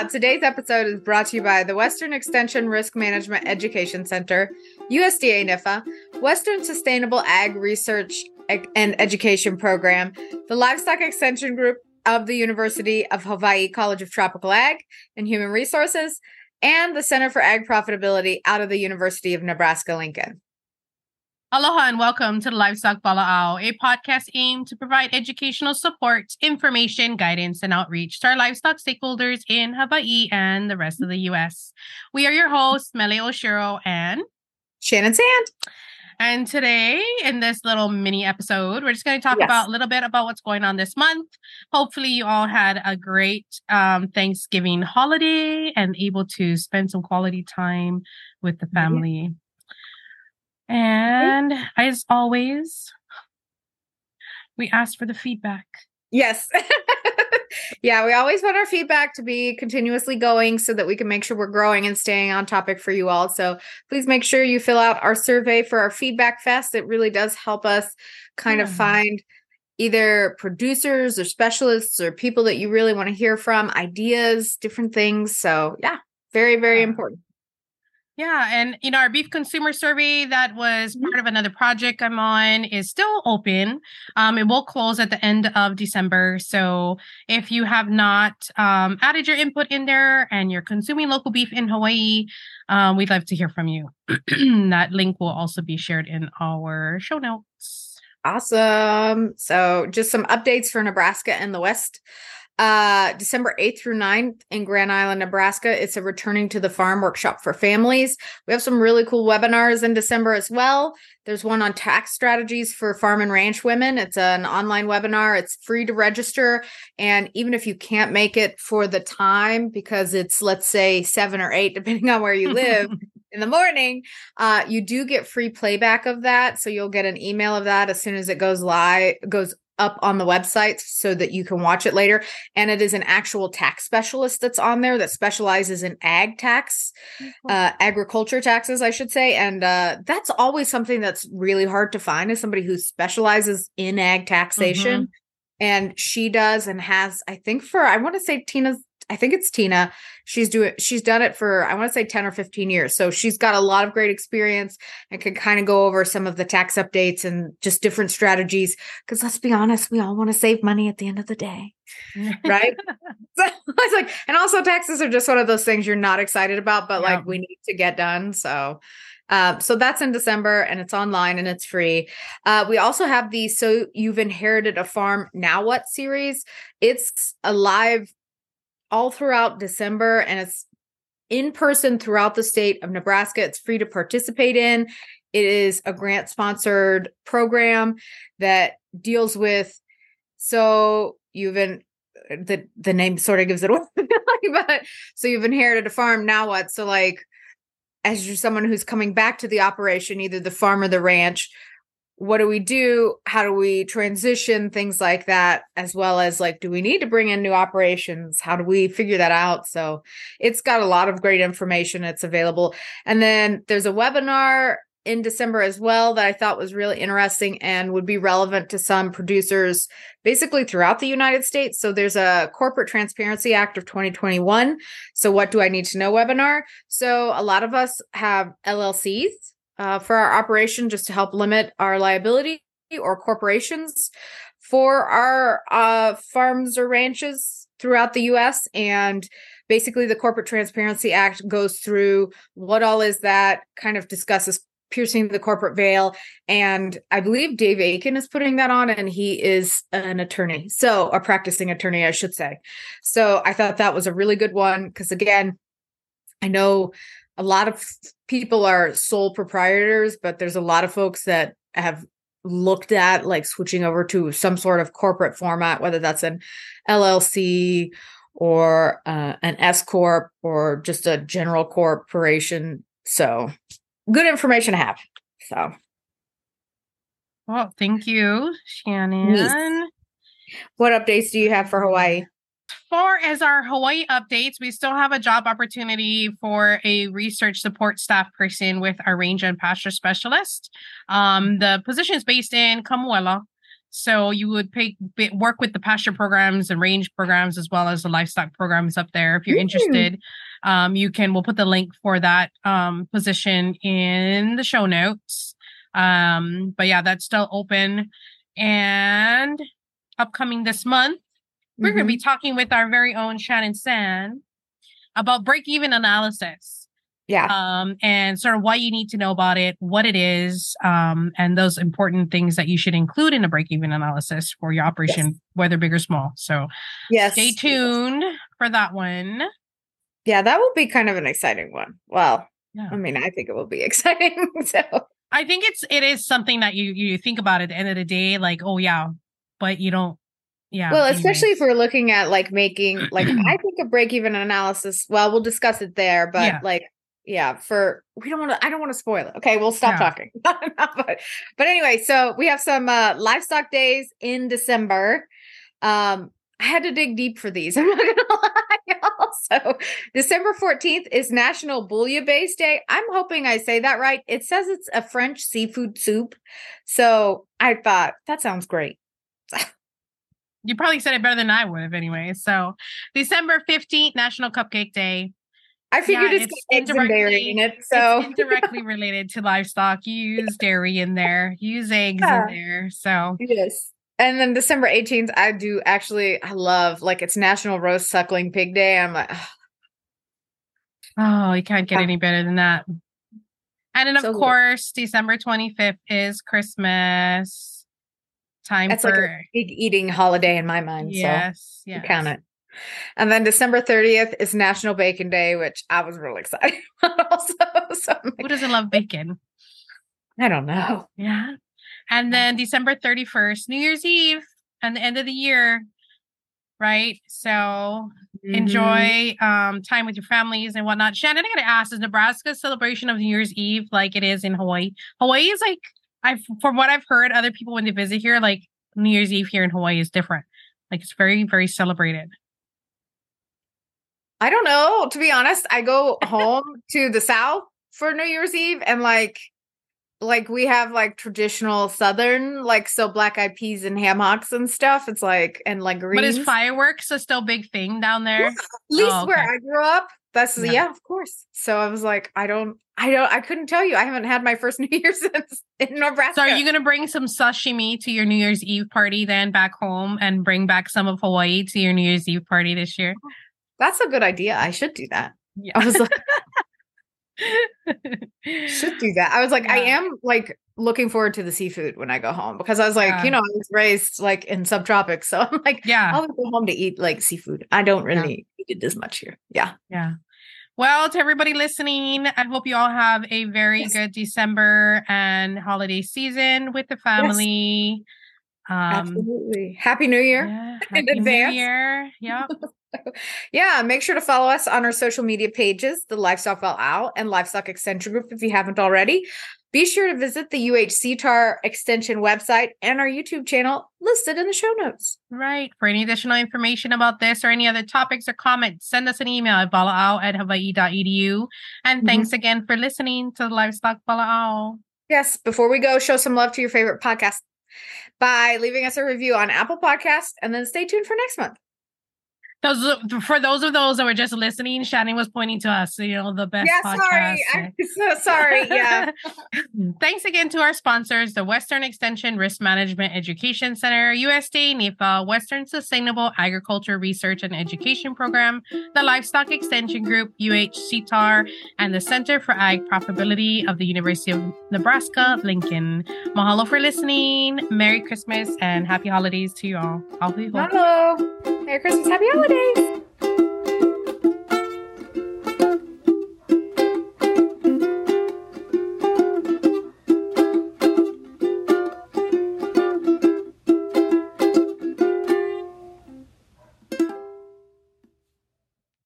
Aloha. Today's episode is brought to you by the Western Extension Risk Management Education Center, USDA NIFA, Western Sustainable Ag Research and Education Program, the Livestock Extension Group of the University of Hawaii College of Tropical Ag and Human Resources, and the Center for Ag Profitability out of the University of Nebraska Lincoln. Aloha and welcome to the Livestock Wala'au, a podcast aimed to provide educational support, information, guidance, and outreach to our livestock stakeholders in Hawaii and the rest of the U.S. We are your hosts, Mele Oshiro and Shannon Sand. And today, in this little mini episode, we're just going to talk yes. about a little bit about what's going on this month. Hopefully, you all had a great um, Thanksgiving holiday and able to spend some quality time with the family. And as always, we ask for the feedback. Yes. yeah, we always want our feedback to be continuously going so that we can make sure we're growing and staying on topic for you all. So please make sure you fill out our survey for our feedback fest. It really does help us kind yeah. of find either producers or specialists or people that you really want to hear from, ideas, different things. So, yeah, very, very important. Yeah, and you know our beef consumer survey that was mm-hmm. part of another project I'm on is still open. Um, it will close at the end of December. So if you have not um, added your input in there and you're consuming local beef in Hawaii, um, we'd love to hear from you. that link will also be shared in our show notes. Awesome. So just some updates for Nebraska and the West uh, December 8th through 9th in Grand Island, Nebraska. It's a returning to the farm workshop for families. We have some really cool webinars in December as well. There's one on tax strategies for farm and ranch women. It's an online webinar. It's free to register. And even if you can't make it for the time, because it's, let's say, seven or eight, depending on where you live. in the morning, uh, you do get free playback of that. So you'll get an email of that as soon as it goes live, goes up on the website so that you can watch it later. And it is an actual tax specialist that's on there that specializes in ag tax, mm-hmm. uh, agriculture taxes, I should say. And uh, that's always something that's really hard to find is somebody who specializes in ag taxation. Mm-hmm. And she does and has, I think, for I want to say Tina's I think it's Tina. She's doing she's done it for I want to say 10 or 15 years. So she's got a lot of great experience and can kind of go over some of the tax updates and just different strategies cuz let's be honest, we all want to save money at the end of the day. right? so it's like and also taxes are just one of those things you're not excited about but yeah. like we need to get done. So uh, so that's in December and it's online and it's free. Uh, we also have the So You've Inherited a Farm Now What series. It's a live all throughout December and it's in person throughout the state of Nebraska. It's free to participate in. It is a grant sponsored program that deals with so you've been the the name sort of gives it away but so you've inherited a farm now what so like as you're someone who's coming back to the operation either the farm or the ranch what do we do? How do we transition? Things like that as well as like do we need to bring in new operations? How do we figure that out? So it's got a lot of great information. It's available. And then there's a webinar in December as well that I thought was really interesting and would be relevant to some producers basically throughout the United States. So there's a Corporate Transparency Act of 2021. So what do I need to know webinar? So a lot of us have LLCs uh, for our operation just to help limit our liability or corporations for our uh, farms or ranches throughout the US. And basically, the Corporate Transparency Act goes through what all is that, kind of discusses piercing the corporate veil. And I believe Dave Aiken is putting that on, and he is an attorney. So, a practicing attorney, I should say. So, I thought that was a really good one because, again, I know a lot of people are sole proprietors, but there's a lot of folks that have looked at like switching over to some sort of corporate format, whether that's an LLC or uh, an S corp or just a general corporation. So, good information to have. So, well, thank you, Shannon. What updates do you have for Hawaii? Far as our Hawaii updates, we still have a job opportunity for a research support staff person with our range and pasture specialist. Um, the position is based in Kamuela. So you would pay, work with the pasture programs and range programs as well as the livestock programs up there. If you're mm. interested, um, you can. We'll put the link for that um, position in the show notes. Um, but yeah, that's still open. And upcoming this month, we're mm-hmm. going to be talking with our very own Shannon San about break even analysis. Yeah. Um, and sort of why you need to know about it, what it is, um, and those important things that you should include in a break even analysis for your operation, yes. whether big or small. So, yes, stay tuned for that one. Yeah, that will be kind of an exciting one. Well, yeah. I mean, I think it will be exciting. so, I think it's it is something that you you think about at the end of the day, like, oh yeah, but you don't yeah. Well, especially if we're looking at like making like I think a break even analysis. Well, we'll discuss it there, but yeah. like yeah for we don't want to i don't want to spoil it okay we'll stop yeah. talking but, but anyway so we have some uh livestock days in december um i had to dig deep for these i'm not gonna lie y'all. so december 14th is national bouillabaisse day i'm hoping i say that right it says it's a french seafood soup so i thought that sounds great you probably said it better than i would have anyway so december 15th national cupcake day I figured yeah, it's, it's dairy in it, so indirectly related to livestock. You use dairy in there, you use eggs yeah. in there. So yes. And then December 18th, I do actually I love like it's National Roast Suckling Pig Day. I'm like, oh, oh you can't get any better than that. And then of so course, good. December 25th is Christmas. Time That's for like a big eating holiday in my mind. Yes, so yes. count it. And then December 30th is National Bacon Day, which I was really excited about also. So Who doesn't love bacon? I don't know. Yeah. And then December 31st, New Year's Eve and the end of the year, right? So mm-hmm. enjoy um, time with your families and whatnot. Shannon, I gotta ask, is Nebraska celebration of New Year's Eve like it is in Hawaii? Hawaii is like, I from what I've heard, other people when they visit here, like New Year's Eve here in Hawaii is different. Like it's very, very celebrated. I don't know. To be honest, I go home to the South for New Year's Eve and like like we have like traditional southern like so black eyed peas and ham hocks and stuff it's like and like greens. but is fireworks a still big thing down there yeah, at least oh, okay. where i grew up that's yeah. yeah. of course so i was like i don't i don't i couldn't tell you i haven't had my first new year since in nebraska so are you gonna bring some sashimi to your new year's eve party then back home and bring back some of hawaii to your new year's eve party this year oh, that's a good idea. I should do that. Yeah. I was like, should do that. I was like, yeah. I am like looking forward to the seafood when I go home because I was like, yeah. you know, I was raised like in subtropics. So I'm like, yeah, I'll go home to eat like seafood. I don't really eat it as much here. Yeah. Yeah. Well, to everybody listening, I hope you all have a very yes. good December and holiday season with the family. Yes. Um, Absolutely. Happy New Year yeah, in Happy advance. New Year. Yep. yeah, make sure to follow us on our social media pages, the Livestock Wala'au and Livestock Extension Group if you haven't already. Be sure to visit the UHCTAHR Extension website and our YouTube channel listed in the show notes. Right. For any additional information about this or any other topics or comments, send us an email at walaau at hawaii.edu. And mm-hmm. thanks again for listening to the Livestock Wala'au. Yes. Before we go, show some love to your favorite podcast by leaving us a review on Apple Podcast and then stay tuned for next month those for those of those that were just listening, Shannon was pointing to us. You know, the best. Yeah, podcast. sorry. I'm so sorry. Yeah. Thanks again to our sponsors: the Western Extension Risk Management Education Center, USDA NIFA, Western Sustainable Agriculture Research and Education Program, the Livestock Extension Group, (UH UHCTAHR, and the Center for Ag Profitability of the University of Nebraska Lincoln. Mahalo for listening. Merry Christmas and Happy Holidays to you all. Hello. Merry Christmas. Happy holidays.